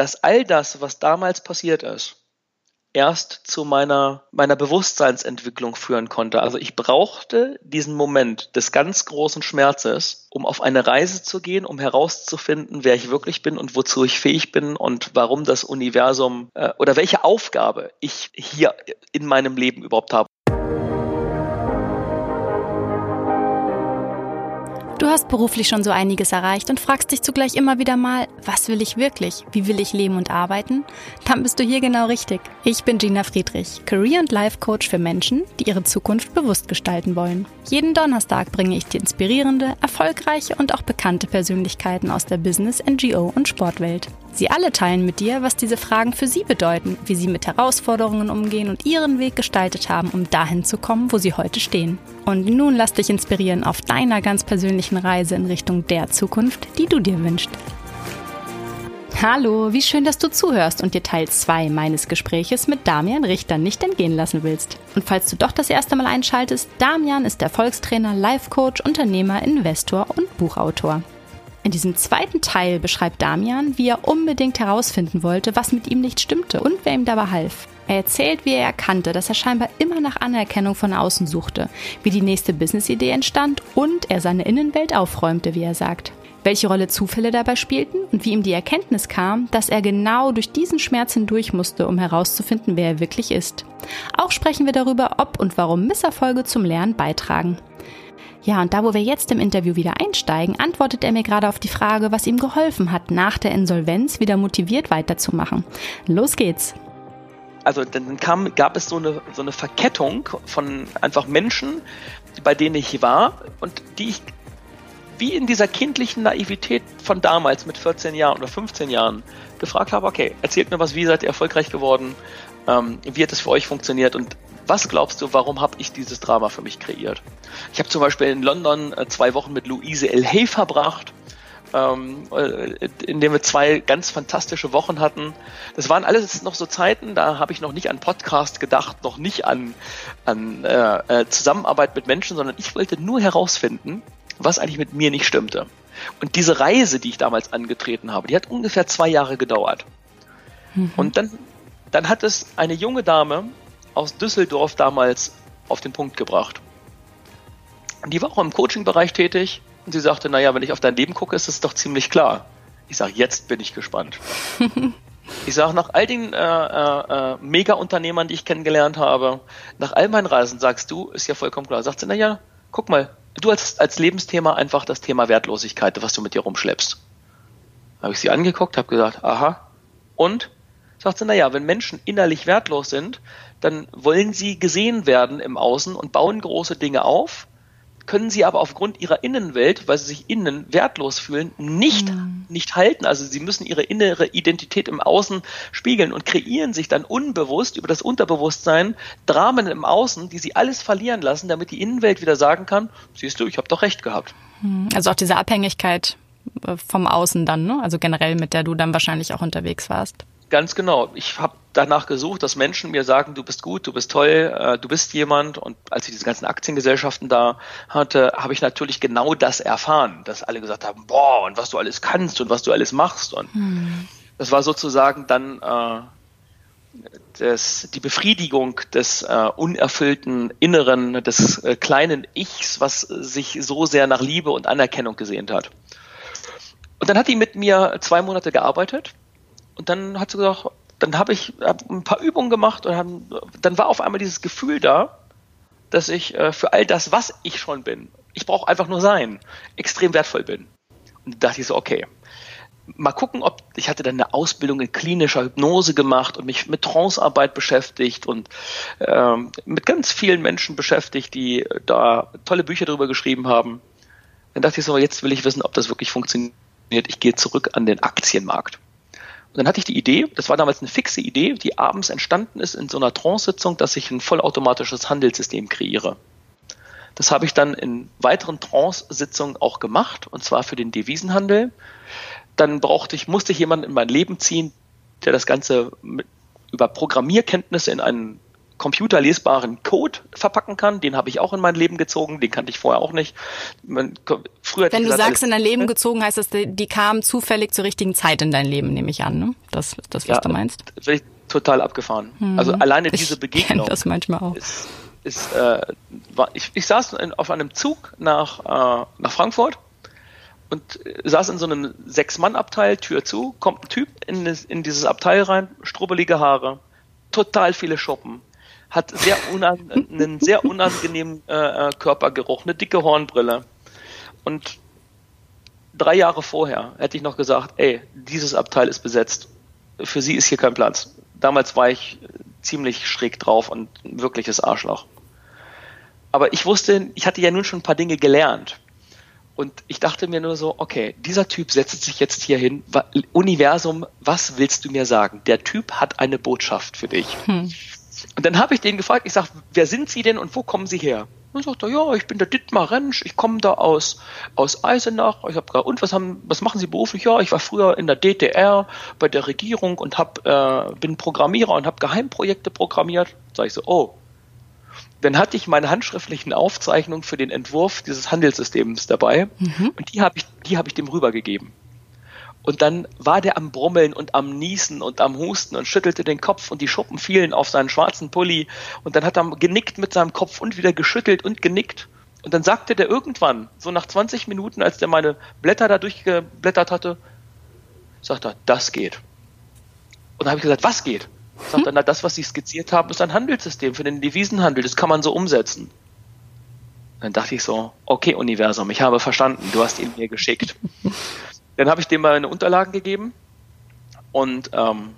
dass all das, was damals passiert ist, erst zu meiner, meiner Bewusstseinsentwicklung führen konnte. Also ich brauchte diesen Moment des ganz großen Schmerzes, um auf eine Reise zu gehen, um herauszufinden, wer ich wirklich bin und wozu ich fähig bin und warum das Universum äh, oder welche Aufgabe ich hier in meinem Leben überhaupt habe. Hast beruflich schon so einiges erreicht und fragst dich zugleich immer wieder mal, was will ich wirklich? Wie will ich leben und arbeiten? Dann bist du hier genau richtig. Ich bin Gina Friedrich, Career- und Life-Coach für Menschen, die ihre Zukunft bewusst gestalten wollen. Jeden Donnerstag bringe ich dir inspirierende, erfolgreiche und auch bekannte Persönlichkeiten aus der Business-, NGO- und Sportwelt. Sie alle teilen mit dir, was diese Fragen für sie bedeuten, wie sie mit Herausforderungen umgehen und ihren Weg gestaltet haben, um dahin zu kommen, wo sie heute stehen. Und nun lass dich inspirieren auf deiner ganz persönlichen Reise in Richtung der Zukunft, die du dir wünschst. Hallo, wie schön, dass du zuhörst und dir Teil 2 meines Gespräches mit Damian Richter nicht entgehen lassen willst. Und falls du doch das erste Mal einschaltest, Damian ist Erfolgstrainer, Life Coach, Unternehmer, Investor und Buchautor. In diesem zweiten Teil beschreibt Damian, wie er unbedingt herausfinden wollte, was mit ihm nicht stimmte und wer ihm dabei half. Er erzählt, wie er erkannte, dass er scheinbar immer nach Anerkennung von außen suchte, wie die nächste Businessidee entstand und er seine Innenwelt aufräumte, wie er sagt. Welche Rolle Zufälle dabei spielten und wie ihm die Erkenntnis kam, dass er genau durch diesen Schmerz hindurch musste, um herauszufinden, wer er wirklich ist. Auch sprechen wir darüber, ob und warum Misserfolge zum Lernen beitragen. Ja, und da, wo wir jetzt im Interview wieder einsteigen, antwortet er mir gerade auf die Frage, was ihm geholfen hat, nach der Insolvenz wieder motiviert weiterzumachen. Los geht's! Also dann kam, gab es so eine, so eine Verkettung von einfach Menschen, bei denen ich war und die ich wie in dieser kindlichen Naivität von damals mit 14 Jahren oder 15 Jahren gefragt habe, okay, erzählt mir was, wie seid ihr erfolgreich geworden, ähm, wie hat es für euch funktioniert und was glaubst du, warum habe ich dieses Drama für mich kreiert? Ich habe zum Beispiel in London äh, zwei Wochen mit Louise L. Hay verbracht, ähm, äh, in dem wir zwei ganz fantastische Wochen hatten. Das waren alles noch so Zeiten, da habe ich noch nicht an Podcast gedacht, noch nicht an, an äh, äh, Zusammenarbeit mit Menschen, sondern ich wollte nur herausfinden, was eigentlich mit mir nicht stimmte. Und diese Reise, die ich damals angetreten habe, die hat ungefähr zwei Jahre gedauert. Mhm. Und dann, dann hat es eine junge Dame aus Düsseldorf damals auf den Punkt gebracht. Die war auch im Coaching-Bereich tätig und sie sagte, naja, wenn ich auf dein Leben gucke, ist es doch ziemlich klar. Ich sage, jetzt bin ich gespannt. ich sage, nach all den äh, äh, Mega-Unternehmern, die ich kennengelernt habe, nach all meinen Reisen, sagst du, ist ja vollkommen klar. Sagt sie, naja, guck mal, du als, als Lebensthema einfach das Thema Wertlosigkeit, was du mit dir rumschleppst. Habe ich sie angeguckt, habe gesagt, aha, und? Sagt sie, naja, wenn Menschen innerlich wertlos sind, dann wollen sie gesehen werden im Außen und bauen große Dinge auf, können sie aber aufgrund ihrer Innenwelt, weil sie sich innen wertlos fühlen, nicht, mhm. nicht halten. Also sie müssen ihre innere Identität im Außen spiegeln und kreieren sich dann unbewusst über das Unterbewusstsein Dramen im Außen, die sie alles verlieren lassen, damit die Innenwelt wieder sagen kann, siehst du, ich habe doch recht gehabt. Mhm. Also auch diese Abhängigkeit äh, vom Außen dann, ne? also generell mit der du dann wahrscheinlich auch unterwegs warst. Ganz genau. Ich habe danach gesucht, dass Menschen mir sagen, du bist gut, du bist toll, äh, du bist jemand. Und als ich diese ganzen Aktiengesellschaften da hatte, habe ich natürlich genau das erfahren, dass alle gesagt haben, boah, und was du alles kannst und was du alles machst. Und hm. das war sozusagen dann äh, das, die Befriedigung des äh, unerfüllten Inneren, des äh, kleinen Ichs, was sich so sehr nach Liebe und Anerkennung gesehnt hat. Und dann hat die mit mir zwei Monate gearbeitet und dann hat sie gesagt, dann habe ich hab ein paar Übungen gemacht und haben, dann war auf einmal dieses Gefühl da, dass ich äh, für all das, was ich schon bin, ich brauche einfach nur sein, extrem wertvoll bin. Und da dachte ich so, okay, mal gucken, ob ich hatte dann eine Ausbildung in klinischer Hypnose gemacht und mich mit Trancearbeit beschäftigt und ähm, mit ganz vielen Menschen beschäftigt, die da tolle Bücher darüber geschrieben haben. Dann dachte ich so, jetzt will ich wissen, ob das wirklich funktioniert. Ich gehe zurück an den Aktienmarkt. Und dann hatte ich die Idee, das war damals eine fixe Idee, die abends entstanden ist in so einer Trance-Sitzung, dass ich ein vollautomatisches Handelssystem kreiere. Das habe ich dann in weiteren Trance-Sitzungen auch gemacht, und zwar für den Devisenhandel. Dann brauchte ich, musste ich jemanden in mein Leben ziehen, der das Ganze mit, über Programmierkenntnisse in einen computerlesbaren Code verpacken kann. Den habe ich auch in mein Leben gezogen, den kannte ich vorher auch nicht. Man, früher Wenn du gesagt, sagst, in dein Leben gezogen, heißt das, die, die kamen zufällig zur richtigen Zeit in dein Leben, nehme ich an. Ne? Das ist das, was ja, du meinst. Ich total abgefahren. Hm. Also alleine diese ich Begegnung. das manchmal auch. Ist, ist, äh, war, ich, ich saß in, auf einem Zug nach, äh, nach Frankfurt und saß in so einem Sechs-Mann-Abteil, Tür zu, kommt ein Typ in, in dieses Abteil rein, strubbelige Haare, total viele Schuppen, hat sehr einen sehr unangenehmen äh, äh, Körpergeruch, eine dicke Hornbrille. Und drei Jahre vorher hätte ich noch gesagt, ey, dieses Abteil ist besetzt. Für sie ist hier kein Platz. Damals war ich ziemlich schräg drauf und ein wirkliches Arschloch. Aber ich wusste, ich hatte ja nun schon ein paar Dinge gelernt. Und ich dachte mir nur so, okay, dieser Typ setzt sich jetzt hier hin. Universum, was willst du mir sagen? Der Typ hat eine Botschaft für dich. Hm. Und dann habe ich den gefragt, ich sage, wer sind Sie denn und wo kommen Sie her? Und sagt er, ja, ich bin der Dittmar Rentsch, ich komme da aus, aus Eisenach. Ich habe und was haben, was machen Sie beruflich? Ja, ich war früher in der DDR bei der Regierung und hab, äh, bin Programmierer und habe Geheimprojekte programmiert. Sag ich so, oh. Dann hatte ich meine handschriftlichen Aufzeichnungen für den Entwurf dieses Handelssystems dabei mhm. und die habe ich, die habe ich dem rübergegeben. Und dann war der am Brummeln und am Niesen und am Husten und schüttelte den Kopf und die Schuppen fielen auf seinen schwarzen Pulli. Und dann hat er genickt mit seinem Kopf und wieder geschüttelt und genickt. Und dann sagte der irgendwann, so nach 20 Minuten, als der meine Blätter da durchgeblättert hatte, sagt er, das geht. Und dann habe ich gesagt, was geht? Sagt er, na, das, was Sie skizziert haben, ist ein Handelssystem für den Devisenhandel. Das kann man so umsetzen. Dann dachte ich so, okay, Universum, ich habe verstanden, du hast ihn mir geschickt. Dann habe ich dem meine Unterlagen gegeben und ähm,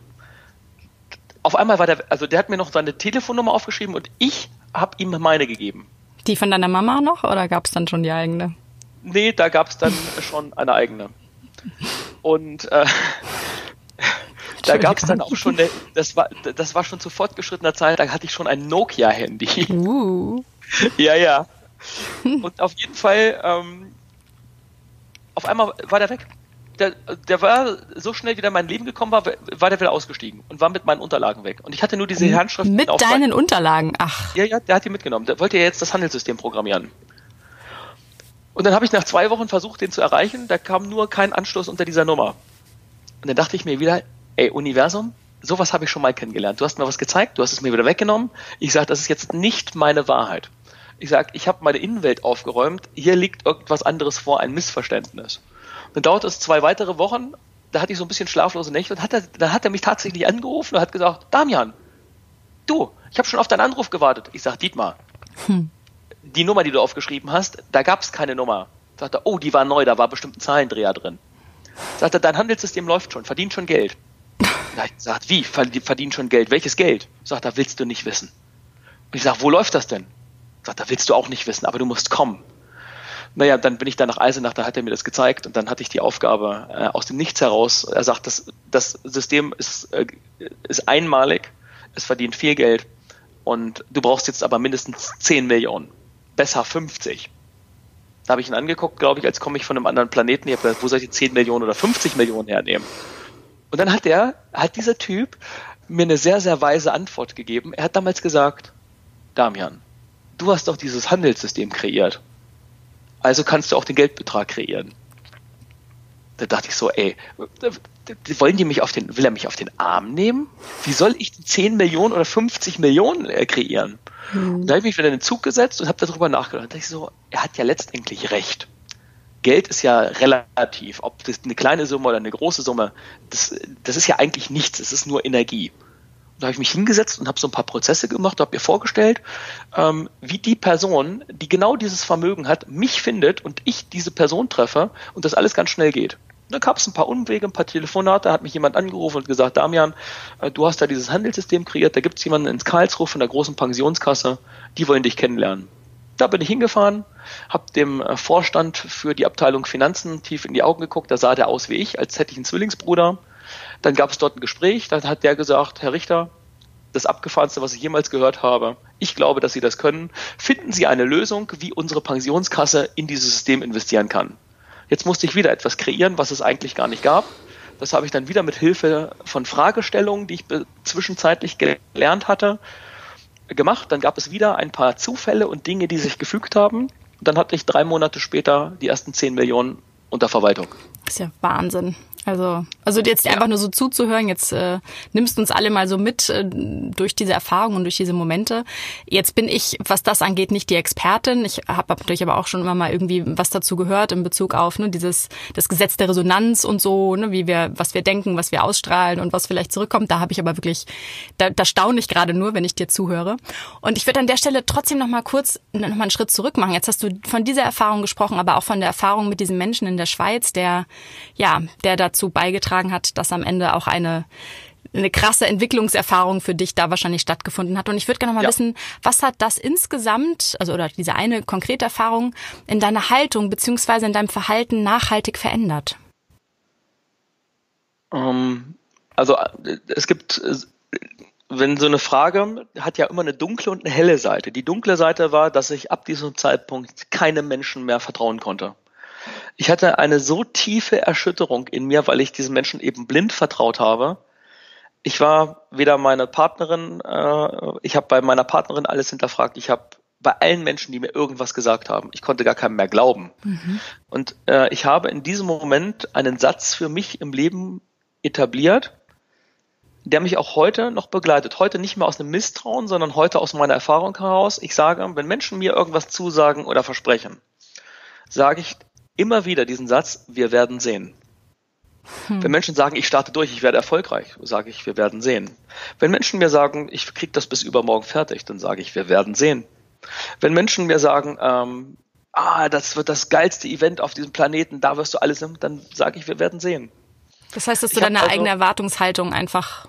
auf einmal war der, also der hat mir noch seine Telefonnummer aufgeschrieben und ich habe ihm meine gegeben. Die von deiner Mama noch oder gab es dann schon die eigene? Nee, da gab es dann schon eine eigene. Und äh, da gab es dann auch schon, eine, das war, das war schon zu fortgeschrittener Zeit, da hatte ich schon ein Nokia-Handy. Uh. ja, ja. Und auf jeden Fall, ähm, auf einmal war der weg der, der war so schnell wieder in mein Leben gekommen war, war der wieder ausgestiegen und war mit meinen Unterlagen weg. Und ich hatte nur diese Handschrift. Mit deinen Unterlagen, ach. Ja, ja, der hat die mitgenommen. Der wollte ja jetzt das Handelssystem programmieren. Und dann habe ich nach zwei Wochen versucht, den zu erreichen. Da kam nur kein Anschluss unter dieser Nummer. Und dann dachte ich mir wieder, ey, Universum, sowas habe ich schon mal kennengelernt. Du hast mir was gezeigt, du hast es mir wieder weggenommen. Ich sage, das ist jetzt nicht meine Wahrheit. Ich sage, ich habe meine Innenwelt aufgeräumt. Hier liegt irgendwas anderes vor, ein Missverständnis. Dann dauert es zwei weitere Wochen, da hatte ich so ein bisschen schlaflose Nächte und hat er, dann hat er mich tatsächlich angerufen und hat gesagt, Damian, du, ich habe schon auf deinen Anruf gewartet. Ich sag, Dietmar, hm. die Nummer, die du aufgeschrieben hast, da gab es keine Nummer. Sagt er, oh, die war neu, da war bestimmt ein Zahlendreher drin. Sagt er, dein Handelssystem läuft schon, verdient schon Geld. Da ich gesagt, wie, verdient schon Geld? Welches Geld? Sagt er, willst du nicht wissen. Und ich sag, wo läuft das denn? Sagt er, willst du auch nicht wissen, aber du musst kommen. Naja, dann bin ich da nach Eisenach, da hat er mir das gezeigt und dann hatte ich die Aufgabe äh, aus dem Nichts heraus. Er sagt, das, das System ist, äh, ist einmalig, es verdient viel Geld und du brauchst jetzt aber mindestens 10 Millionen, besser 50. Da habe ich ihn angeguckt, glaube ich, als komme ich von einem anderen Planeten. Ich habe gesagt, wo soll ich 10 Millionen oder 50 Millionen hernehmen? Und dann hat er, hat dieser Typ mir eine sehr, sehr weise Antwort gegeben. Er hat damals gesagt, Damian, du hast doch dieses Handelssystem kreiert. Also kannst du auch den Geldbetrag kreieren. Da dachte ich so, ey, wollen die mich auf den, will er mich auf den Arm nehmen? Wie soll ich 10 Millionen oder 50 Millionen äh, kreieren? Mhm. Da habe ich mich wieder in den Zug gesetzt und habe darüber nachgedacht. Da dachte ich so, er hat ja letztendlich recht. Geld ist ja relativ, ob das eine kleine Summe oder eine große Summe, das, das ist ja eigentlich nichts, es ist nur Energie. Da habe ich mich hingesetzt und habe so ein paar Prozesse gemacht, habe mir vorgestellt, ähm, wie die Person, die genau dieses Vermögen hat, mich findet und ich diese Person treffe und das alles ganz schnell geht. Da gab es ein paar Umwege, ein paar Telefonate, da hat mich jemand angerufen und gesagt, Damian, äh, du hast da dieses Handelssystem kreiert, da gibt es jemanden ins Karlsruhe von der großen Pensionskasse, die wollen dich kennenlernen. Da bin ich hingefahren, habe dem äh, Vorstand für die Abteilung Finanzen tief in die Augen geguckt, da sah der aus wie ich, als hätte ich einen Zwillingsbruder dann gab es dort ein Gespräch, dann hat der gesagt, Herr Richter, das abgefahrenste, was ich jemals gehört habe. Ich glaube, dass Sie das können. Finden Sie eine Lösung, wie unsere Pensionskasse in dieses System investieren kann. Jetzt musste ich wieder etwas kreieren, was es eigentlich gar nicht gab. Das habe ich dann wieder mit Hilfe von Fragestellungen, die ich zwischenzeitlich gelernt hatte, gemacht, dann gab es wieder ein paar Zufälle und Dinge, die sich gefügt haben. Dann hatte ich drei Monate später die ersten 10 Millionen unter Verwaltung. Das ist ja Wahnsinn. Also, also jetzt ja. einfach nur so zuzuhören, jetzt äh, nimmst du uns alle mal so mit äh, durch diese Erfahrungen und durch diese Momente. Jetzt bin ich, was das angeht, nicht die Expertin. Ich habe natürlich aber auch schon immer mal irgendwie was dazu gehört in Bezug auf ne, dieses das Gesetz der Resonanz und so, ne, wie wir, was wir denken, was wir ausstrahlen und was vielleicht zurückkommt. Da habe ich aber wirklich, da, da staune ich gerade nur, wenn ich dir zuhöre. Und ich würde an der Stelle trotzdem noch mal kurz noch mal einen Schritt zurück machen. Jetzt hast du von dieser Erfahrung gesprochen, aber auch von der Erfahrung mit diesem Menschen in der Schweiz, der ja, der da dazu beigetragen hat, dass am Ende auch eine eine krasse Entwicklungserfahrung für dich da wahrscheinlich stattgefunden hat. Und ich würde gerne mal ja. wissen, was hat das insgesamt, also oder diese eine konkrete Erfahrung in deiner Haltung beziehungsweise in deinem Verhalten nachhaltig verändert? Um, ähm, also es gibt, wenn so eine Frage hat ja immer eine dunkle und eine helle Seite. Die dunkle Seite war, dass ich ab diesem Zeitpunkt keinem Menschen mehr vertrauen konnte. Ich hatte eine so tiefe Erschütterung in mir, weil ich diesen Menschen eben blind vertraut habe. Ich war weder meine Partnerin, äh, ich habe bei meiner Partnerin alles hinterfragt. Ich habe bei allen Menschen, die mir irgendwas gesagt haben, ich konnte gar keinem mehr glauben. Mhm. Und äh, ich habe in diesem Moment einen Satz für mich im Leben etabliert, der mich auch heute noch begleitet. Heute nicht mehr aus einem Misstrauen, sondern heute aus meiner Erfahrung heraus. Ich sage, wenn Menschen mir irgendwas zusagen oder versprechen, sage ich immer wieder diesen Satz, wir werden sehen. Hm. Wenn Menschen sagen, ich starte durch, ich werde erfolgreich, sage ich, wir werden sehen. Wenn Menschen mir sagen, ich kriege das bis übermorgen fertig, dann sage ich, wir werden sehen. Wenn Menschen mir sagen, ähm, ah, das wird das geilste Event auf diesem Planeten, da wirst du alles, dann sage ich, wir werden sehen. Das heißt, dass du deine also, eigene Erwartungshaltung einfach,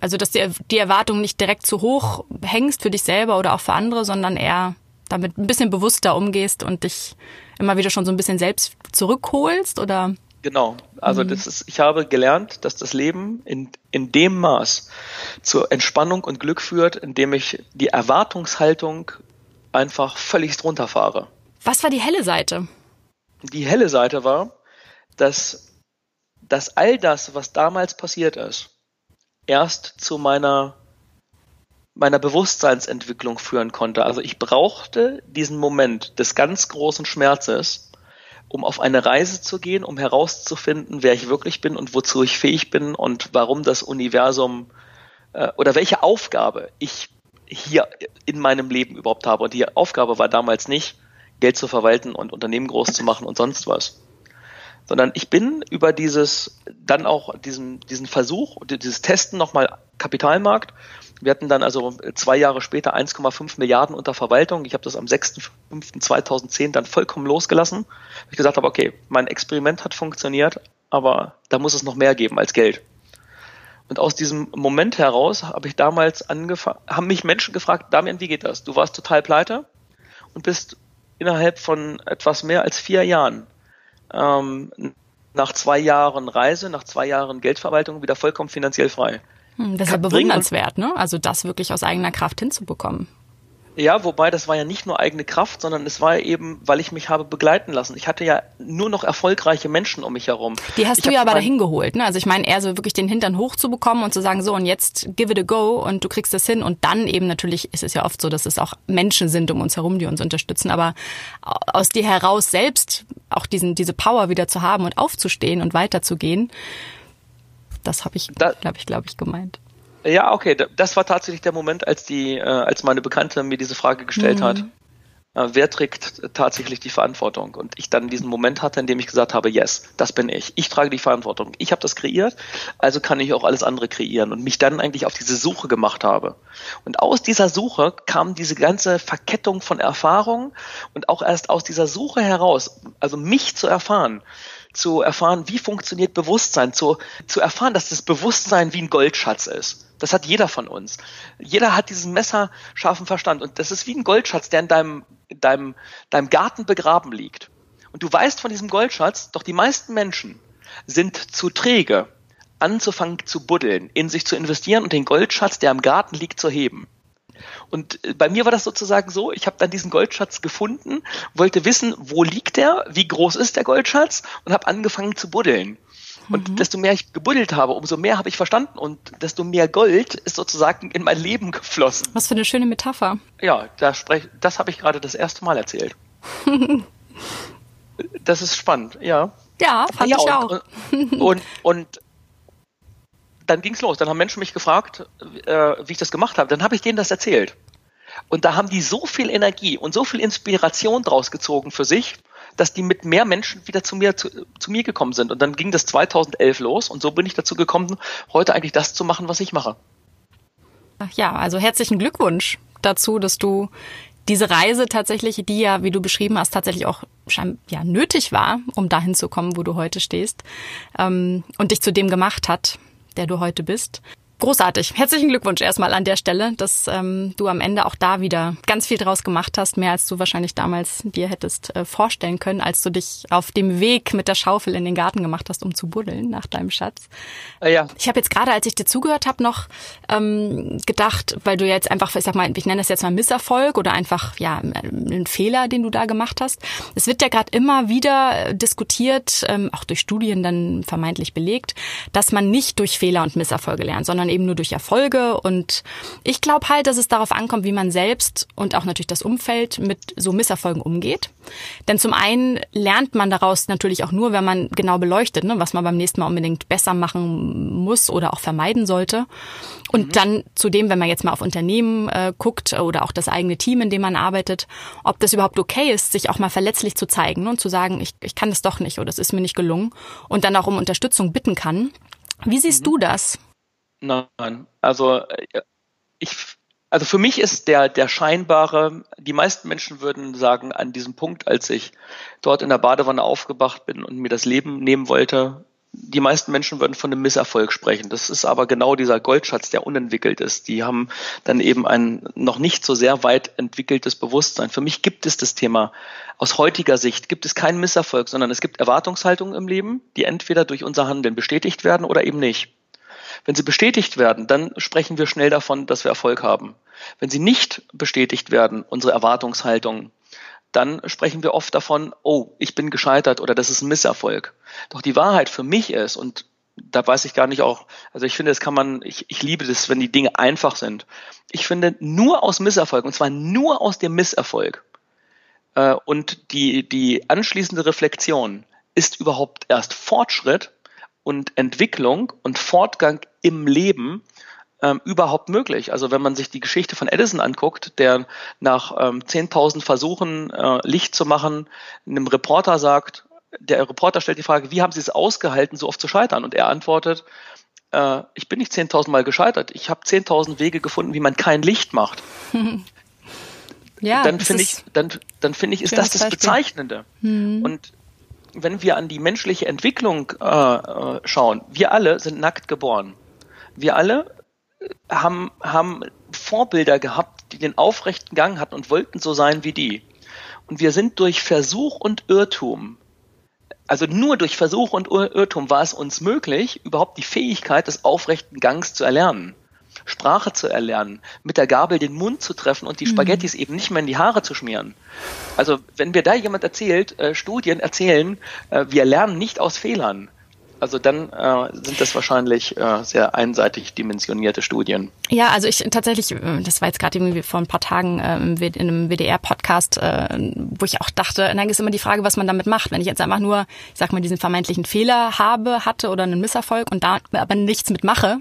also dass du die Erwartung nicht direkt zu hoch hängst für dich selber oder auch für andere, sondern eher damit ein bisschen bewusster umgehst und dich immer wieder schon so ein bisschen selbst zurückholst oder? Genau. Also mhm. das ist, ich habe gelernt, dass das Leben in, in dem Maß zur Entspannung und Glück führt, indem ich die Erwartungshaltung einfach völlig runterfahre. Was war die helle Seite? Die helle Seite war, dass, dass all das, was damals passiert ist, erst zu meiner meiner Bewusstseinsentwicklung führen konnte. Also ich brauchte diesen Moment des ganz großen Schmerzes, um auf eine Reise zu gehen, um herauszufinden, wer ich wirklich bin und wozu ich fähig bin und warum das Universum äh, oder welche Aufgabe ich hier in meinem Leben überhaupt habe. Und die Aufgabe war damals nicht, Geld zu verwalten und Unternehmen groß zu machen und sonst was. Sondern ich bin über dieses, dann auch diesen, diesen Versuch, dieses Testen nochmal Kapitalmarkt. Wir hatten dann also zwei Jahre später 1,5 Milliarden unter Verwaltung. Ich habe das am 6.5.2010 dann vollkommen losgelassen. Ich gesagt habe, okay, mein Experiment hat funktioniert, aber da muss es noch mehr geben als Geld. Und aus diesem Moment heraus habe ich damals angefangen, haben mich Menschen gefragt, Damian, wie geht das? Du warst total pleite und bist innerhalb von etwas mehr als vier Jahren ähm, nach zwei Jahren Reise, nach zwei Jahren Geldverwaltung wieder vollkommen finanziell frei. Hm, das ist ja bewundernswert, ne? Also das wirklich aus eigener Kraft hinzubekommen. Ja, wobei das war ja nicht nur eigene Kraft, sondern es war eben, weil ich mich habe begleiten lassen. Ich hatte ja nur noch erfolgreiche Menschen um mich herum. Die hast ich du ja aber dahin geholt, ne? Also ich meine, eher so wirklich den Hintern hochzubekommen und zu sagen, so und jetzt give it a go und du kriegst das hin und dann eben natürlich ist es ja oft so, dass es auch Menschen sind um uns herum, die uns unterstützen, aber aus dir heraus selbst auch diesen diese Power wieder zu haben und aufzustehen und weiterzugehen, das habe ich, glaube ich, glaube ich, gemeint. Ja, okay, das war tatsächlich der Moment, als die, äh, als meine Bekannte mir diese Frage gestellt mhm. hat. Äh, wer trägt tatsächlich die Verantwortung? Und ich dann diesen Moment hatte, in dem ich gesagt habe, yes, das bin ich. Ich trage die Verantwortung. Ich habe das kreiert, also kann ich auch alles andere kreieren und mich dann eigentlich auf diese Suche gemacht habe. Und aus dieser Suche kam diese ganze Verkettung von Erfahrungen und auch erst aus dieser Suche heraus, also mich zu erfahren, zu erfahren, wie funktioniert Bewusstsein, zu, zu erfahren, dass das Bewusstsein wie ein Goldschatz ist. Das hat jeder von uns. Jeder hat diesen messerscharfen Verstand und das ist wie ein Goldschatz, der in deinem, deinem, deinem Garten begraben liegt. Und du weißt von diesem Goldschatz, doch die meisten Menschen sind zu träge, anzufangen zu buddeln, in sich zu investieren und den Goldschatz, der im Garten liegt, zu heben. Und äh, bei mir war das sozusagen so, ich habe dann diesen Goldschatz gefunden, wollte wissen, wo liegt der, wie groß ist der Goldschatz und habe angefangen zu buddeln. Und mhm. desto mehr ich gebuddelt habe, umso mehr habe ich verstanden und desto mehr Gold ist sozusagen in mein Leben geflossen. Was für eine schöne Metapher. Ja, da sprech, das habe ich gerade das erste Mal erzählt. das ist spannend, ja. Ja, fand ja, ich und, auch. Und, und, und dann ging's los. Dann haben Menschen mich gefragt, äh, wie ich das gemacht habe. Dann habe ich denen das erzählt. Und da haben die so viel Energie und so viel Inspiration draus gezogen für sich, dass die mit mehr Menschen wieder zu mir, zu, zu mir gekommen sind. Und dann ging das 2011 los und so bin ich dazu gekommen, heute eigentlich das zu machen, was ich mache. Ja, also herzlichen Glückwunsch dazu, dass du diese Reise tatsächlich, die ja, wie du beschrieben hast, tatsächlich auch ja, nötig war, um dahin zu kommen, wo du heute stehst ähm, und dich zu dem gemacht hat, der du heute bist. Großartig. Herzlichen Glückwunsch erstmal an der Stelle, dass ähm, du am Ende auch da wieder ganz viel draus gemacht hast, mehr als du wahrscheinlich damals dir hättest äh, vorstellen können, als du dich auf dem Weg mit der Schaufel in den Garten gemacht hast, um zu buddeln nach deinem Schatz. Äh, ja. Ich habe jetzt gerade, als ich dir zugehört habe, noch ähm, gedacht, weil du jetzt einfach, ich sag mal, ich nenne das jetzt mal Misserfolg oder einfach ja ein Fehler, den du da gemacht hast. Es wird ja gerade immer wieder diskutiert, ähm, auch durch Studien dann vermeintlich belegt, dass man nicht durch Fehler und Misserfolge lernt, sondern sondern eben nur durch Erfolge. Und ich glaube halt, dass es darauf ankommt, wie man selbst und auch natürlich das Umfeld mit so Misserfolgen umgeht. Denn zum einen lernt man daraus natürlich auch nur, wenn man genau beleuchtet, ne, was man beim nächsten Mal unbedingt besser machen muss oder auch vermeiden sollte. Und mhm. dann zudem, wenn man jetzt mal auf Unternehmen äh, guckt oder auch das eigene Team, in dem man arbeitet, ob das überhaupt okay ist, sich auch mal verletzlich zu zeigen ne, und zu sagen, ich, ich kann das doch nicht oder es ist mir nicht gelungen und dann auch um Unterstützung bitten kann. Wie siehst mhm. du das? Nein, also äh, ich, also für mich ist der, der scheinbare, die meisten Menschen würden sagen, an diesem Punkt, als ich dort in der Badewanne aufgewacht bin und mir das Leben nehmen wollte, die meisten Menschen würden von einem Misserfolg sprechen. Das ist aber genau dieser Goldschatz, der unentwickelt ist. Die haben dann eben ein noch nicht so sehr weit entwickeltes Bewusstsein. Für mich gibt es das Thema aus heutiger Sicht gibt es keinen Misserfolg, sondern es gibt Erwartungshaltungen im Leben, die entweder durch unser Handeln bestätigt werden oder eben nicht. Wenn sie bestätigt werden, dann sprechen wir schnell davon, dass wir Erfolg haben. Wenn sie nicht bestätigt werden, unsere Erwartungshaltung, dann sprechen wir oft davon, oh, ich bin gescheitert oder das ist ein Misserfolg. Doch die Wahrheit für mich ist, und da weiß ich gar nicht auch, also ich finde, das kann man, ich, ich liebe das, wenn die Dinge einfach sind. Ich finde, nur aus Misserfolg, und zwar nur aus dem Misserfolg äh, und die, die anschließende Reflexion ist überhaupt erst Fortschritt und Entwicklung und Fortgang im Leben ähm, überhaupt möglich. Also wenn man sich die Geschichte von Edison anguckt, der nach ähm, 10.000 Versuchen äh, Licht zu machen, einem Reporter sagt, der Reporter stellt die Frage, wie haben Sie es ausgehalten, so oft zu scheitern? Und er antwortet, äh, ich bin nicht 10.000 Mal gescheitert, ich habe 10.000 Wege gefunden, wie man kein Licht macht. ja, dann finde ich, dann, dann finde ich, ist das das Beispiel. Bezeichnende. Mhm. Und wenn wir an die menschliche Entwicklung äh, äh, schauen, wir alle sind nackt geboren. Wir alle haben, haben Vorbilder gehabt, die den aufrechten Gang hatten und wollten so sein wie die. Und wir sind durch Versuch und Irrtum, also nur durch Versuch und Irrtum war es uns möglich, überhaupt die Fähigkeit des aufrechten Gangs zu erlernen. Sprache zu erlernen, mit der Gabel den Mund zu treffen und die mhm. Spaghettis mhm. eben nicht mehr in die Haare zu schmieren. Also wenn mir da jemand erzählt, äh, Studien erzählen, äh, wir lernen nicht aus Fehlern, also dann äh, sind das wahrscheinlich äh, sehr einseitig dimensionierte Studien. Ja, also ich tatsächlich, äh, das war jetzt gerade irgendwie vor ein paar Tagen äh, in einem WDR-Podcast, äh, wo ich auch dachte, dann ist immer die Frage, was man damit macht. Wenn ich jetzt einfach nur, ich sag mal, diesen vermeintlichen Fehler habe, hatte oder einen Misserfolg und da aber nichts mitmache,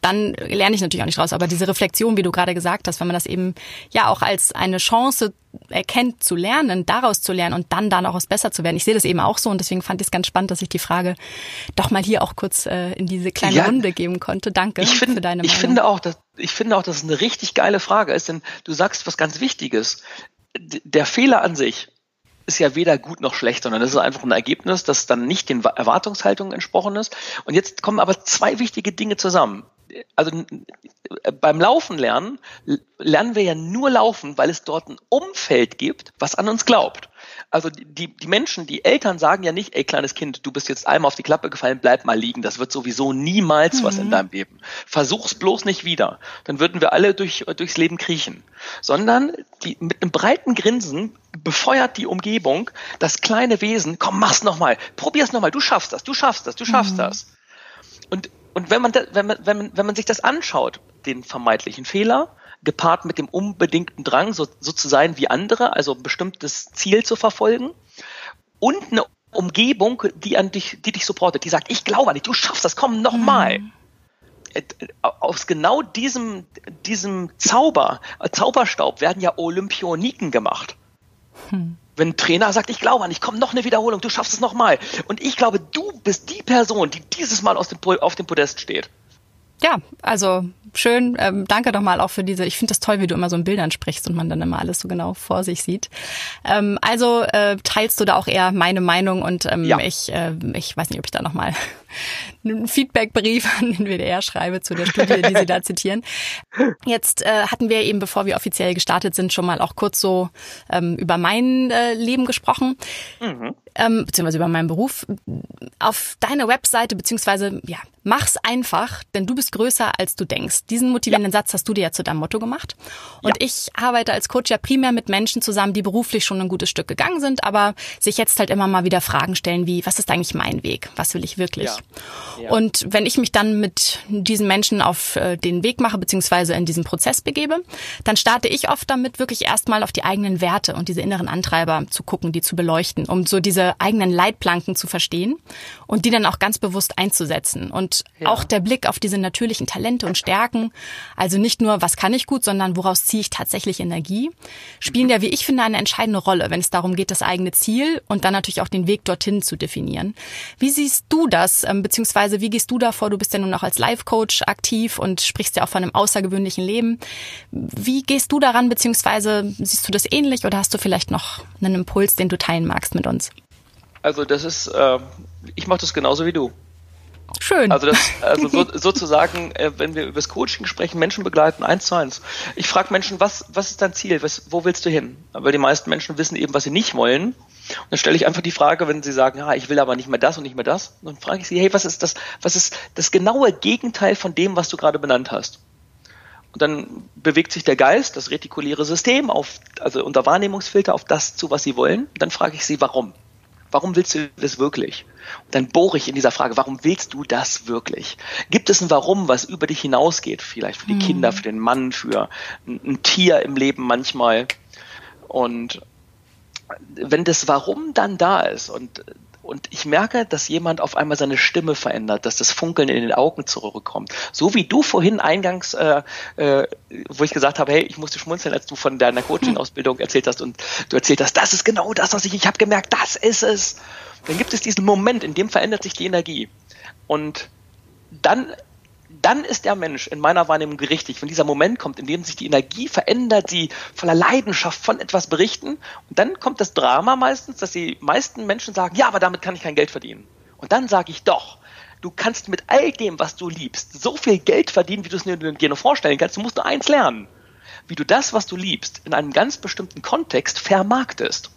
dann lerne ich natürlich auch nicht raus. Aber diese Reflexion, wie du gerade gesagt hast, wenn man das eben ja auch als eine Chance erkennt zu lernen, daraus zu lernen und dann auch was besser zu werden. Ich sehe das eben auch so und deswegen fand ich es ganz spannend, dass ich die Frage doch mal hier auch kurz äh, in diese kleine ja, Runde geben konnte. Danke ich find, für deine Meinung. Ich finde auch, dass ich finde auch, dass es eine richtig geile Frage ist, denn du sagst was ganz Wichtiges. Der Fehler an sich ist ja weder gut noch schlecht, sondern es ist einfach ein Ergebnis, das dann nicht den Erwartungshaltungen entsprochen ist. Und jetzt kommen aber zwei wichtige Dinge zusammen also beim Laufen lernen, lernen wir ja nur laufen, weil es dort ein Umfeld gibt, was an uns glaubt. Also die, die Menschen, die Eltern sagen ja nicht, ey kleines Kind, du bist jetzt einmal auf die Klappe gefallen, bleib mal liegen. Das wird sowieso niemals mhm. was in mhm. deinem Leben. Versuch's bloß nicht wieder. Dann würden wir alle durch, durchs Leben kriechen. Sondern die, mit einem breiten Grinsen befeuert die Umgebung das kleine Wesen, komm, mach's nochmal, probier's nochmal, du schaffst das, du schaffst das, du schaffst mhm. das. Und, und wenn man, da, wenn, man, wenn, man, wenn man sich das anschaut, den vermeintlichen Fehler, gepaart mit dem unbedingten Drang, so, so zu sein wie andere, also ein bestimmtes Ziel zu verfolgen und eine Umgebung, die an dich, die dich supportet, die sagt, ich glaube an dich, du schaffst das, komm nochmal. Mhm. Aus genau diesem, diesem Zauber, äh, Zauberstaub werden ja Olympioniken gemacht. Hm. Wenn ein Trainer sagt, ich glaube an dich, komm noch eine Wiederholung, du schaffst es nochmal. Und ich glaube, du bist die Person, die dieses Mal dem, auf dem Podest steht. Ja, also schön. Ähm, danke nochmal auch für diese. Ich finde das toll, wie du immer so in Bildern sprichst und man dann immer alles so genau vor sich sieht. Ähm, also äh, teilst du da auch eher meine Meinung und ähm, ja. ich, äh, ich weiß nicht, ob ich da nochmal einen Feedbackbrief an den WDR schreibe zu der Studie, die Sie da zitieren. Jetzt äh, hatten wir eben, bevor wir offiziell gestartet sind, schon mal auch kurz so ähm, über mein äh, Leben gesprochen. Mhm ähm, beziehungsweise über meinen Beruf, auf deine Webseite, beziehungsweise, ja, mach's einfach, denn du bist größer, als du denkst. Diesen motivierenden ja. Satz hast du dir ja zu deinem Motto gemacht. Und ja. ich arbeite als Coach ja primär mit Menschen zusammen, die beruflich schon ein gutes Stück gegangen sind, aber sich jetzt halt immer mal wieder Fragen stellen wie, was ist eigentlich mein Weg? Was will ich wirklich? Ja. Und wenn ich mich dann mit diesen Menschen auf äh, den Weg mache, beziehungsweise in diesen Prozess begebe, dann starte ich oft damit, wirklich erstmal auf die eigenen Werte und diese inneren Antreiber zu gucken, die zu beleuchten, um so diese eigenen Leitplanken zu verstehen und die dann auch ganz bewusst einzusetzen. Und ja. auch der Blick auf diese natürlichen Talente und Stärken, also nicht nur, was kann ich gut, sondern woraus ziehe ich tatsächlich Energie, spielen ja, wie ich finde, eine entscheidende Rolle, wenn es darum geht, das eigene Ziel und dann natürlich auch den Weg dorthin zu definieren. Wie siehst du das, ähm, beziehungsweise wie gehst du davor? Du bist ja nun auch als Life-Coach aktiv und sprichst ja auch von einem außergewöhnlichen Leben. Wie gehst du daran, beziehungsweise siehst du das ähnlich oder hast du vielleicht noch einen Impuls, den du teilen magst mit uns? Also das ist, äh, ich mache das genauso wie du. Schön. Also das, also so, sozusagen, äh, wenn wir über das Coaching sprechen, Menschen begleiten, eins zu eins. Ich frage Menschen, was, was ist dein Ziel? Was, wo willst du hin? Weil die meisten Menschen wissen eben, was sie nicht wollen. Und dann stelle ich einfach die Frage, wenn sie sagen, ja, ich will aber nicht mehr das und nicht mehr das, dann frage ich sie, hey, was ist das, was ist das genaue Gegenteil von dem, was du gerade benannt hast? Und dann bewegt sich der Geist, das retikuläre System, auf, also unter Wahrnehmungsfilter auf das zu, was sie wollen. Und dann frage ich sie, warum? Warum willst du das wirklich? Und dann bohre ich in dieser Frage, warum willst du das wirklich? Gibt es ein Warum, was über dich hinausgeht? Vielleicht für die mhm. Kinder, für den Mann, für ein, ein Tier im Leben manchmal. Und wenn das Warum dann da ist und und ich merke, dass jemand auf einmal seine Stimme verändert, dass das Funkeln in den Augen zurückkommt. So wie du vorhin eingangs, äh, äh, wo ich gesagt habe, hey, ich musste schmunzeln, als du von deiner Coaching-Ausbildung erzählt hast und du erzählt hast, das ist genau das, was ich, ich habe gemerkt, das ist es. Dann gibt es diesen Moment, in dem verändert sich die Energie. Und dann dann ist der Mensch in meiner Wahrnehmung richtig, wenn dieser Moment kommt, in dem sich die Energie verändert, sie voller Leidenschaft von etwas berichten. Und dann kommt das Drama meistens, dass die meisten Menschen sagen, ja, aber damit kann ich kein Geld verdienen. Und dann sage ich doch, du kannst mit all dem, was du liebst, so viel Geld verdienen, wie du es dir nur vorstellen kannst. Du musst nur eins lernen, wie du das, was du liebst, in einem ganz bestimmten Kontext vermarktest.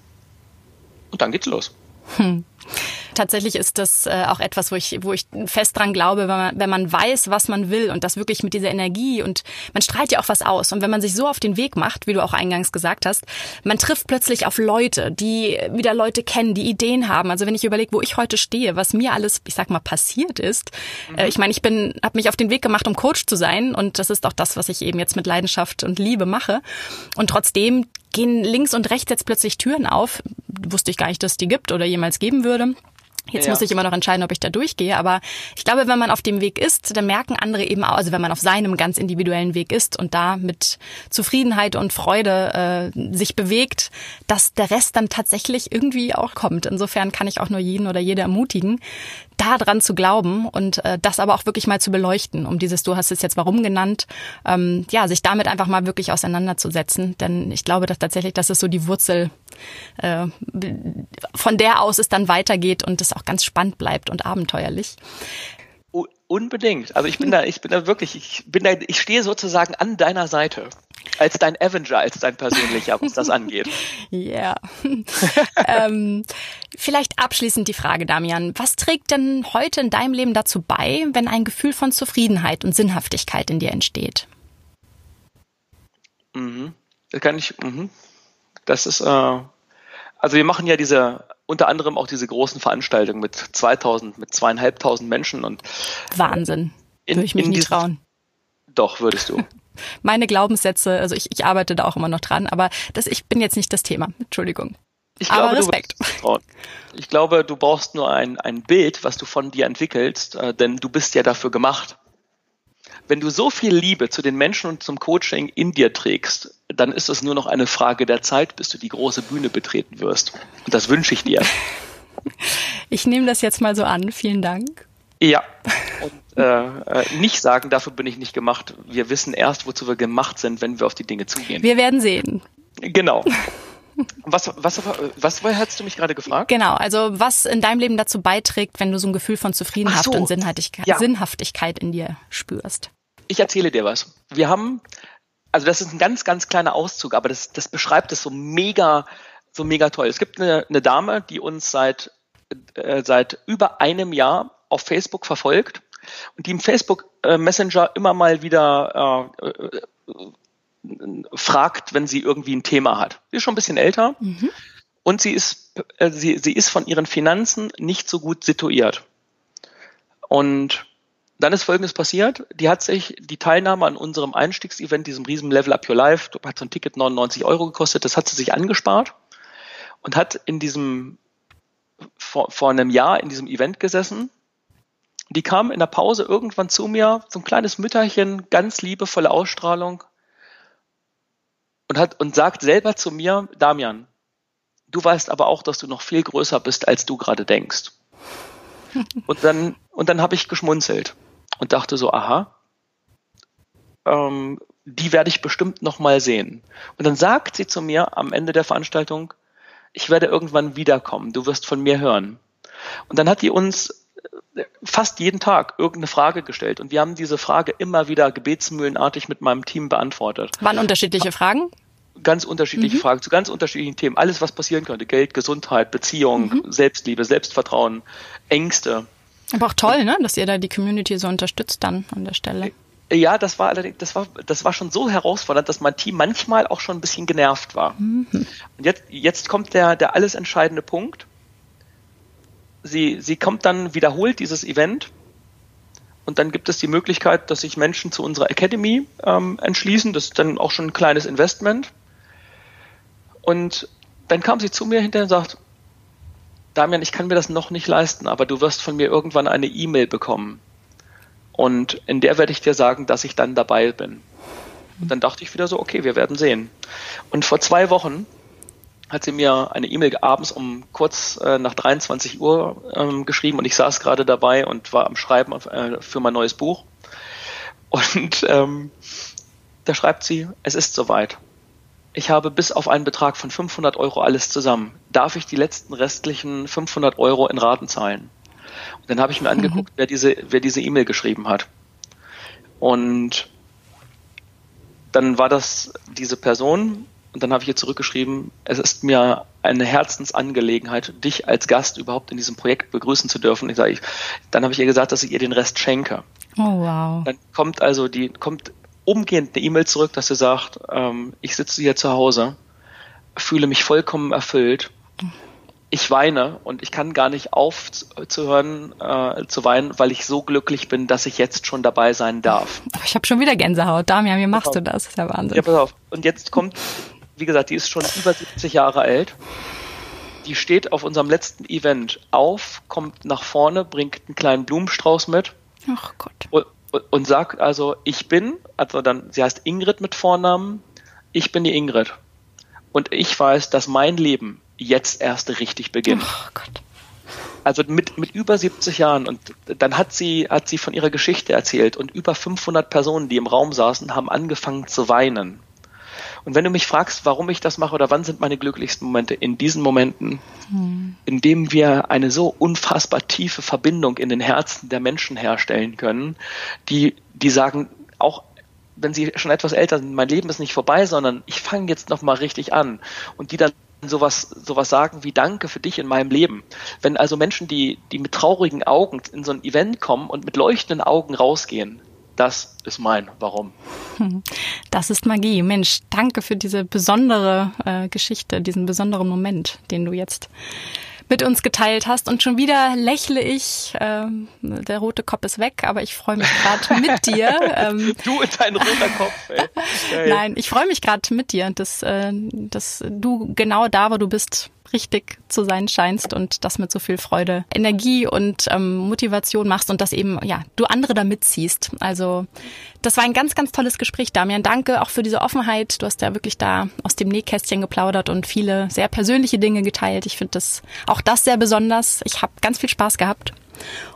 Und dann geht's los. Hm. Tatsächlich ist das äh, auch etwas, wo ich, wo ich fest dran glaube, wenn man, wenn man weiß, was man will und das wirklich mit dieser Energie und man strahlt ja auch was aus. Und wenn man sich so auf den Weg macht, wie du auch eingangs gesagt hast, man trifft plötzlich auf Leute, die wieder Leute kennen, die Ideen haben. Also wenn ich überlege, wo ich heute stehe, was mir alles, ich sag mal, passiert ist. Mhm. Äh, ich meine, ich bin, habe mich auf den Weg gemacht, um Coach zu sein und das ist auch das, was ich eben jetzt mit Leidenschaft und Liebe mache. Und trotzdem gehen links und rechts jetzt plötzlich Türen auf. Wusste ich gar nicht, dass es die gibt oder jemals geben würde. Jetzt ja. muss ich immer noch entscheiden, ob ich da durchgehe. Aber ich glaube, wenn man auf dem Weg ist, dann merken andere eben auch, also wenn man auf seinem ganz individuellen Weg ist und da mit Zufriedenheit und Freude äh, sich bewegt, dass der Rest dann tatsächlich irgendwie auch kommt. Insofern kann ich auch nur jeden oder jede ermutigen, da dran zu glauben und äh, das aber auch wirklich mal zu beleuchten, um dieses, du hast es jetzt warum genannt, ähm, ja, sich damit einfach mal wirklich auseinanderzusetzen. Denn ich glaube, dass tatsächlich, das ist so die Wurzel, äh, von der aus es dann weitergeht und es auch ganz spannend bleibt und abenteuerlich. Unbedingt. Also ich bin da, ich bin da wirklich, ich bin da, ich stehe sozusagen an deiner Seite. Als dein Avenger, als dein persönlicher, was das angeht. Ja. Ähm, vielleicht abschließend die Frage, Damian. Was trägt denn heute in deinem Leben dazu bei, wenn ein Gefühl von Zufriedenheit und Sinnhaftigkeit in dir entsteht? Mhm. Das kann ich, mhm. Das ist, äh, also wir machen ja diese, unter anderem auch diese großen Veranstaltungen mit 2000, mit zweieinhalbtausend Menschen und. Wahnsinn. In, Würde ich mich nie diesen, trauen. Doch, würdest du. Meine Glaubenssätze, also ich, ich arbeite da auch immer noch dran, aber das, ich bin jetzt nicht das Thema. Entschuldigung. Ich glaube, aber Respekt. ich glaube, du brauchst nur ein, ein Bild, was du von dir entwickelst, äh, denn du bist ja dafür gemacht wenn du so viel Liebe zu den Menschen und zum Coaching in dir trägst, dann ist es nur noch eine Frage der Zeit, bis du die große Bühne betreten wirst. Und das wünsche ich dir. Ich nehme das jetzt mal so an. Vielen Dank. Ja. Und äh, äh, nicht sagen, dafür bin ich nicht gemacht. Wir wissen erst, wozu wir gemacht sind, wenn wir auf die Dinge zugehen. Wir werden sehen. Genau. Was, was, was, was hast du mich gerade gefragt? Genau, also was in deinem Leben dazu beiträgt, wenn du so ein Gefühl von Zufriedenheit so. und Sinnhaftigkeit, ja. Sinnhaftigkeit in dir spürst. Ich erzähle dir was. Wir haben, also das ist ein ganz, ganz kleiner Auszug, aber das, das beschreibt es so mega, so mega toll. Es gibt eine, eine Dame, die uns seit, äh, seit über einem Jahr auf Facebook verfolgt und die im Facebook äh, Messenger immer mal wieder äh, äh fragt, wenn sie irgendwie ein Thema hat. Sie ist schon ein bisschen älter mhm. und sie ist, äh, sie, sie ist von ihren Finanzen nicht so gut situiert. Und dann ist Folgendes passiert. Die hat sich die Teilnahme an unserem Einstiegsevent, diesem riesen Level Up Your Life, hat so ein Ticket 99 Euro gekostet, das hat sie sich angespart und hat in diesem, vor, vor einem Jahr in diesem Event gesessen. Die kam in der Pause irgendwann zu mir, so ein kleines Mütterchen, ganz liebevolle Ausstrahlung und hat und sagt selber zu mir, Damian, du weißt aber auch, dass du noch viel größer bist, als du gerade denkst. Und dann und dann habe ich geschmunzelt und dachte so, aha, ähm, die werde ich bestimmt noch mal sehen. Und dann sagt sie zu mir am Ende der Veranstaltung, ich werde irgendwann wiederkommen, du wirst von mir hören. Und dann hat die uns fast jeden Tag irgendeine Frage gestellt und wir haben diese Frage immer wieder gebetsmühlenartig mit meinem Team beantwortet. Waren unterschiedliche Fragen? ganz unterschiedliche mhm. Fragen zu ganz unterschiedlichen Themen. Alles, was passieren könnte. Geld, Gesundheit, Beziehung, mhm. Selbstliebe, Selbstvertrauen, Ängste. Aber auch toll, ne? dass ihr da die Community so unterstützt dann an der Stelle. Ja, das war allerdings, das war, das war schon so herausfordernd, dass mein Team manchmal auch schon ein bisschen genervt war. Mhm. Und jetzt, jetzt kommt der, der alles entscheidende Punkt. Sie, sie kommt dann, wiederholt dieses Event und dann gibt es die Möglichkeit, dass sich Menschen zu unserer Academy ähm, entschließen. Das ist dann auch schon ein kleines Investment. Und dann kam sie zu mir hinterher und sagt, Damian, ich kann mir das noch nicht leisten, aber du wirst von mir irgendwann eine E-Mail bekommen. Und in der werde ich dir sagen, dass ich dann dabei bin. Und dann dachte ich wieder so, okay, wir werden sehen. Und vor zwei Wochen hat sie mir eine E-Mail abends um kurz äh, nach 23 Uhr ähm, geschrieben und ich saß gerade dabei und war am Schreiben äh, für mein neues Buch. Und ähm, da schreibt sie, es ist soweit ich habe bis auf einen Betrag von 500 Euro alles zusammen. Darf ich die letzten restlichen 500 Euro in Raten zahlen? Und dann habe ich mir mhm. angeguckt, wer diese, wer diese E-Mail geschrieben hat. Und dann war das diese Person und dann habe ich ihr zurückgeschrieben, es ist mir eine Herzensangelegenheit, dich als Gast überhaupt in diesem Projekt begrüßen zu dürfen. Ich sage, dann habe ich ihr gesagt, dass ich ihr den Rest schenke. Oh wow. Dann kommt also die, kommt umgehend eine E-Mail zurück, dass sie sagt, ähm, ich sitze hier zu Hause, fühle mich vollkommen erfüllt, ich weine und ich kann gar nicht aufzuhören äh, zu weinen, weil ich so glücklich bin, dass ich jetzt schon dabei sein darf. Ich habe schon wieder Gänsehaut. Damian, wie machst du das? Das ist ja Wahnsinn. Ja, pass auf. Und jetzt kommt, wie gesagt, die ist schon über 70 Jahre alt. Die steht auf unserem letzten Event auf, kommt nach vorne, bringt einen kleinen Blumenstrauß mit. Ach Gott und sagt also, ich bin, also dann, sie heißt Ingrid mit Vornamen, ich bin die Ingrid. Und ich weiß, dass mein Leben jetzt erst richtig beginnt. Oh Gott. Also mit, mit über 70 Jahren und dann hat sie, hat sie von ihrer Geschichte erzählt und über 500 Personen, die im Raum saßen, haben angefangen zu weinen. Und wenn du mich fragst, warum ich das mache oder wann sind meine glücklichsten Momente, in diesen Momenten, hm. in dem wir eine so unfassbar tiefe Verbindung in den Herzen der Menschen herstellen können, die, die sagen, auch wenn sie schon etwas älter sind, mein Leben ist nicht vorbei, sondern ich fange jetzt nochmal richtig an. Und die dann sowas, sowas sagen wie Danke für dich in meinem Leben. Wenn also Menschen, die, die mit traurigen Augen in so ein Event kommen und mit leuchtenden Augen rausgehen, das ist mein Warum. Das ist Magie. Mensch, danke für diese besondere äh, Geschichte, diesen besonderen Moment, den du jetzt mit uns geteilt hast. Und schon wieder lächle ich. Ähm, der rote Kopf ist weg, aber ich freue mich gerade mit dir. Ähm, du und dein roter Kopf. Ey. Nein, ich freue mich gerade mit dir, dass, äh, dass du genau da, wo du bist, richtig zu sein scheinst und das mit so viel Freude, Energie und ähm, Motivation machst und das eben, ja, du andere da mitziehst. Also das war ein ganz, ganz tolles Gespräch, Damian. Danke auch für diese Offenheit. Du hast ja wirklich da aus dem Nähkästchen geplaudert und viele sehr persönliche Dinge geteilt. Ich finde das auch das sehr besonders. Ich habe ganz viel Spaß gehabt.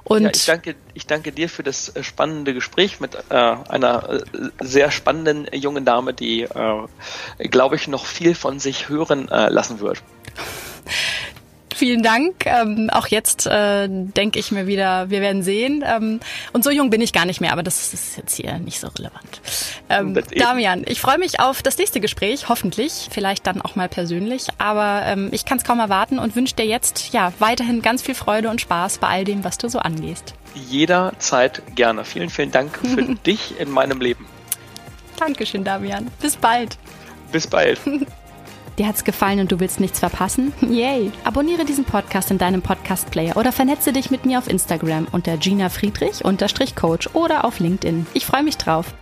Und ja, ich danke, ich danke dir für das äh, spannende Gespräch mit äh, einer äh, sehr spannenden jungen Dame, die, äh, glaube ich, noch viel von sich hören äh, lassen wird. Vielen Dank. Ähm, auch jetzt äh, denke ich mir wieder, wir werden sehen. Ähm, und so jung bin ich gar nicht mehr, aber das ist jetzt hier nicht so relevant. Ähm, Damian, ich freue mich auf das nächste Gespräch, hoffentlich, vielleicht dann auch mal persönlich. Aber ähm, ich kann es kaum erwarten und wünsche dir jetzt ja weiterhin ganz viel Freude und Spaß bei all dem, was du so angehst. Jederzeit gerne. Vielen, vielen Dank für dich in meinem Leben. Dankeschön, Damian. Bis bald. Bis bald. Dir hat's gefallen und du willst nichts verpassen? Yay! Abonniere diesen Podcast in deinem Podcast-Player oder vernetze dich mit mir auf Instagram unter Gina Friedrich Coach oder auf LinkedIn. Ich freue mich drauf.